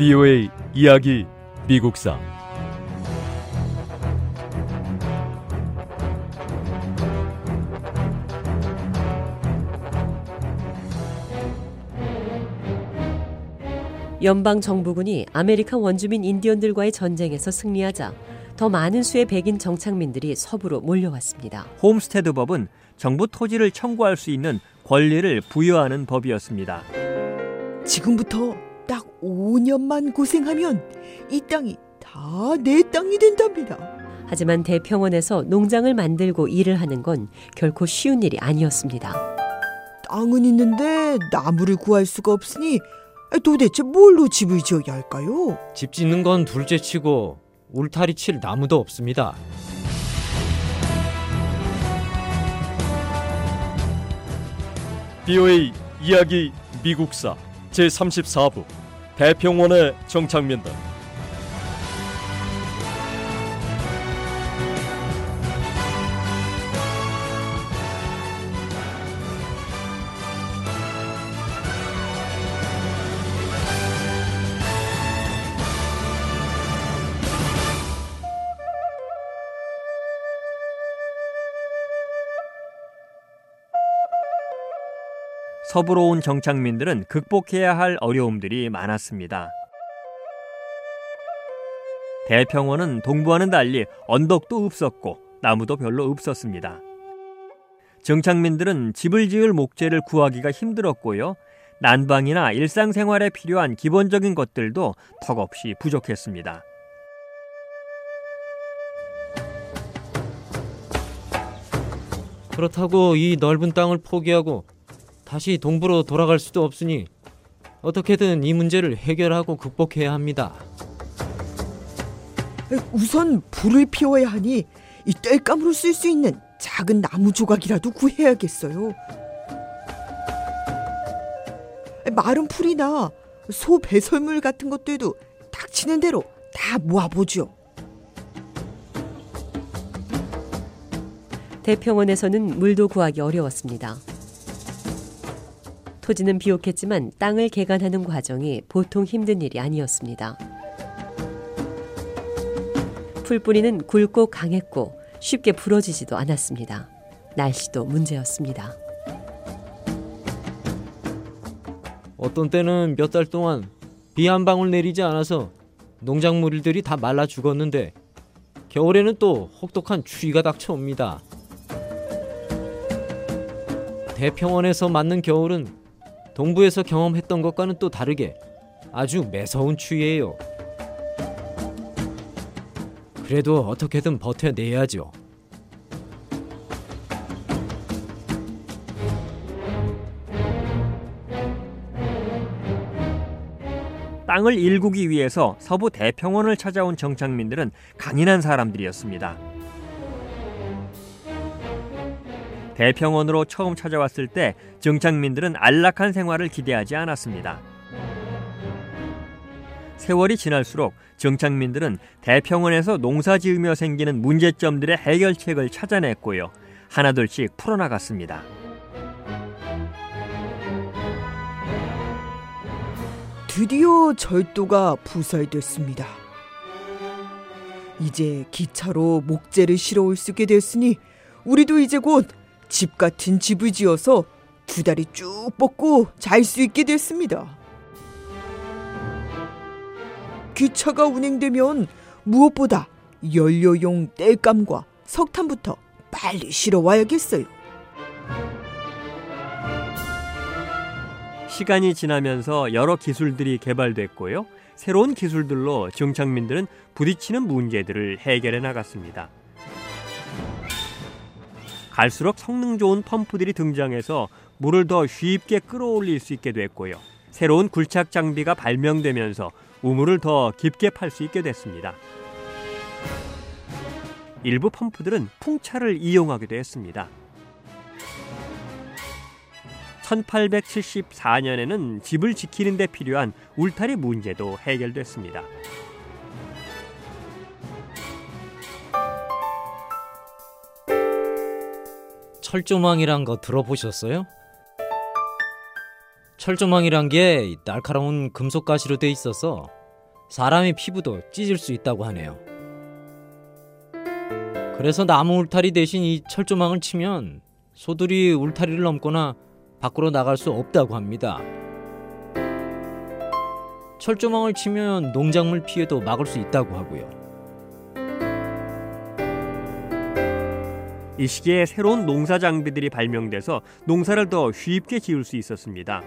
VOA 이야기 미국사 연방 정부군이 아메리카 원주민 인디언들과의 전쟁에서 승리하자 더 많은 수의 백인 정착민들이 서부로 몰려왔습니다. 홈스테드 법은 정부 토지를 청구할 수 있는 권리를 부여하는 법이었습니다. 지금부터 딱 5년만 고생하면 이 땅이 다 내 땅이 된답니다. 하지만 대평원에서 농장을 만들고 일을 하는 건 결코 쉬운 일이 아니었습니다. 땅은 있는데 나무를 구할 수가 없으니 도대체 뭘로 집을 지어야 할까요? 집 짓는 건 둘째 치고 울타리 칠 나무도 없습니다. VOA 이야기 미국사 제34부 대평원의 정착민들 서부로 온 정착민들은 극복해야 할 어려움들이 많았습니다. 대평원은 동부와는 달리 언덕도 없었고 나무도 별로 없었습니다. 정착민들은 집을 지을 목재를 구하기가 힘들었고요. 난방이나 일상생활에 필요한 기본적인 것들도 턱없이 부족했습니다. 그렇다고 이 넓은 땅을 포기하고 다시 동부로 돌아갈 수도 없으니 어떻게든 이 문제를 해결하고 극복해야 합니다. 우선 불을 피워야 하니 이 땔감으로 쓸 수 있는 작은 나무 조각이라도 구해야겠어요. 마른 풀이나 소 배설물 같은 것들도 닥치는 대로 다 모아보죠. 대평원에서는 물도 구하기 어려웠습니다. 토지는 비옥했지만 땅을 개간하는 과정이 보통 힘든 일이 아니었습니다. 풀뿌리는 굵고 강했고 쉽게 부러지지도 않았습니다. 날씨도 문제였습니다. 어떤 때는 몇 달 동안 비 한 방울 내리지 않아서 농작물들이 다 말라 죽었는데 겨울에는 또 혹독한 추위가 닥쳐옵니다. 대평원에서 맞는 겨울은 동부에서 경험했던 것과는 또 다르게 아주 매서운 추위예요. 그래도 어떻게든 버텨내야죠. 땅을 일구기 위해서 서부 대평원을 찾아온 정착민들은 강인한 사람들이었습니다. 대평원으로 처음 찾아왔을 때 정착민들은 안락한 생활을 기대하지 않았습니다. 세월이 지날수록 정착민들은 대평원에서 농사 지으며 생기는 문제점들의 해결책을 찾아냈고요. 하나둘씩 풀어나갔습니다. 드디어 절도가 부살됐습니다. 이제 기차로 목재를 실어 올 수 있게 됐으니 우리도 이제 곧 집 같은 집을 지어서 두 다리 쭉 뻗고 잘 수 있게 됐습니다. 기차가 운행되면 무엇보다 연료용 땔감과 석탄부터 빨리 실어 와야겠어요. 시간이 지나면서 여러 기술들이 개발됐고요. 새로운 기술들로 정착민들은 부딪히는 문제들을 해결해 나갔습니다. 갈수록 성능 좋은 펌프들이 등장해서 물을 더 쉽게 끌어올릴 수 있게 됐고요. 새로운 굴착 장비가 발명되면서 우물을 더 깊게 팔 수 있게 됐습니다. 일부 펌프들은 풍차를 이용하기도 했습니다. 1874년에는 집을 지키는 데 필요한 울타리 문제도 해결됐습니다. 철조망이란 거 들어보셨어요? 철조망이란 게 날카로운 금속 가시로 돼 있어서 사람의 피부도 찢을 수 있다고 하네요. 그래서 나무 울타리 대신 이 철조망을 치면 소들이 울타리를 넘거나 밖으로 나갈 수 없다고 합니다. 철조망을 치면 농작물 피해도 막을 수 있다고 하고요. 이 시기에 새로운 농사 장비들이 발명돼서 농사를 더 쉽게 지을 수 있었습니다.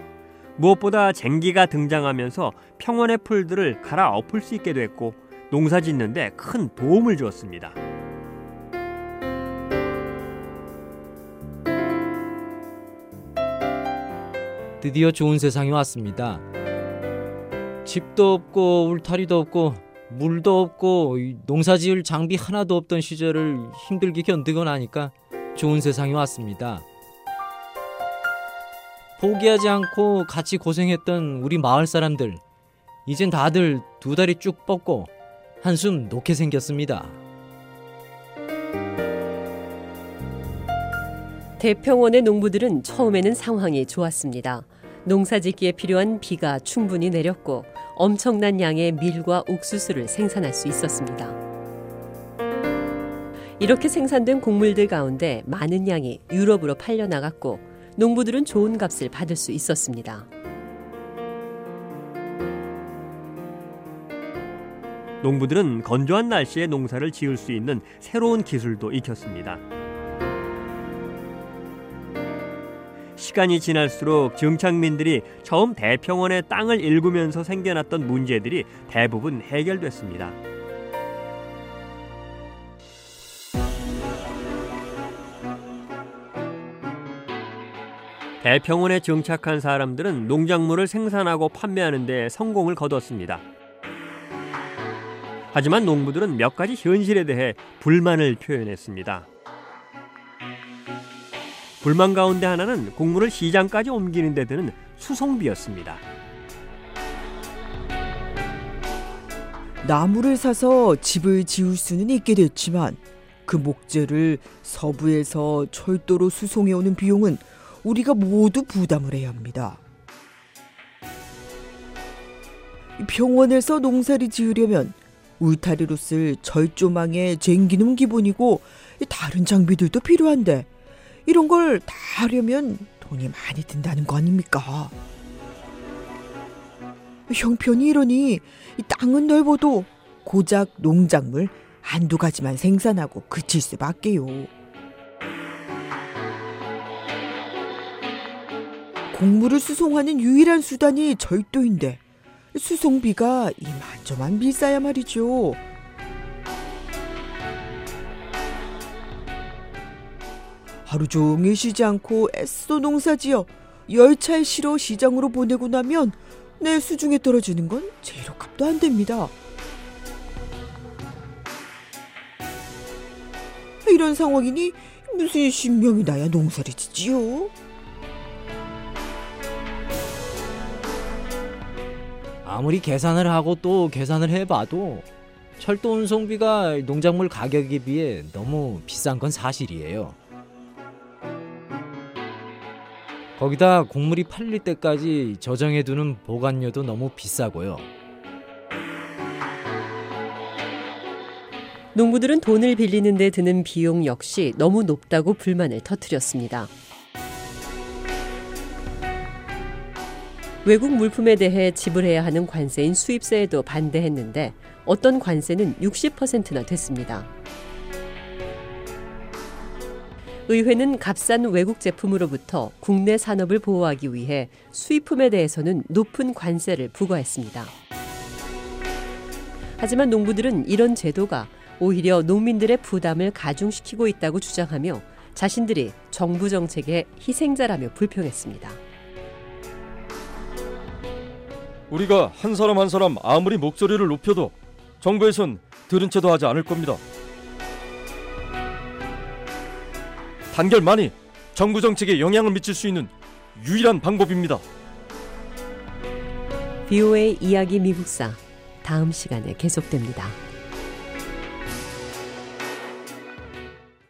무엇보다 쟁기가 등장하면서 평원의 풀들을 갈아엎을 수 있게 됐고 농사 짓는데 큰 도움을 주었습니다. 드디어 좋은 세상이 왔습니다. 집도 없고 울타리도 없고 물도 없고 농사 지을 장비 하나도 없던 시절을 힘들게 견디고 나니까 좋은 세상이 왔습니다. 포기하지 않고 같이 고생했던 우리 마을 사람들 이젠 다들 두 다리 쭉 뻗고 한숨 놓게 생겼습니다. 대평원의 농부들은 처음에는 상황이 좋았습니다. 농사 짓기에 필요한 비가 충분히 내렸고 엄청난 양의 밀과 옥수수를 생산할 수 있었습니다. 이렇게 생산된 곡물들 가운데 많은 양이 유럽으로 팔려 나갔고 농부들은 좋은 값을 받을 수 있었습니다. 농부들은 건조한 날씨에 농사를 지을 수 있는 새로운 기술도 익혔습니다. 시간이 지날수록 정착민들이 처음 대평원의 땅을 일구면서 생겨났던 문제들이 대부분 해결됐습니다. 대평원에 정착한 사람들은 농작물을 생산하고 판매하는 데 성공을 거뒀습니다. 하지만 농부들은 몇 가지 현실에 대해 불만을 표현했습니다. 불만 가운데 하나는 곡물을 시장까지 옮기는 데 드는 수송비였습니다. 나무를 사서 집을 지을 수는 있게 됐지만 그 목재를 서부에서 철도로 수송해 오는 비용은 우리가 모두 부담을 해야 합니다. 병원에서 농사를 지으려면 울타리로 쓸 절조망에 쟁기는 기본이고 다른 장비들도 필요한데 이런 걸 다 하려면 돈이 많이 든다는 거 아닙니까? 형편이 이러니 땅은 넓어도 고작 농작물 한두 가지만 생산하고 그칠 수밖에요. 곡물을 수송하는 유일한 수단이 절도인데 수송비가 이만저만 비싸야 말이죠. 하루 종일 쉬지 않고 애써 농사지어 열차에 실어 시장으로 보내고 나면 내 수중에 떨어지는 건 재료값도 안 됩니다. 이런 상황이니 무슨 신명이 나야 농사를 짓지요? 아무리 계산을 하고 또 계산을 해봐도 철도 운송비가 농작물 가격에 비해 너무 비싼 건 사실이에요. 거기다 곡물이 팔릴 때까지 저장해두는 보관료도 너무 비싸고요. 농부들은 돈을 빌리는 데 드는 비용 역시 너무 높다고 불만을 터뜨렸습니다. 외국 물품에 대해 지불해야 하는 관세인 수입세에도 반대했는데 어떤 관세는 60%나 됐습니다. 의회는 값싼 외국 제품으로부터 국내 산업을 보호하기 위해 수입품에 대해서는 높은 관세를 부과했습니다. 하지만 농부들은 이런 제도가 오히려 농민들의 부담을 가중시키고 있다고 주장하며 자신들이 정부 정책의 희생자라며 불평했습니다. 우리가 한 사람 한 사람 아무리 목소리를 높여도 정부에선 들은 채도 하지 않을 겁니다. 단결만이 정부 정책에 영향을 미칠 수 있는 유일한 방법입니다. BOA 이야기 미국사 다음 시간에 계속됩니다.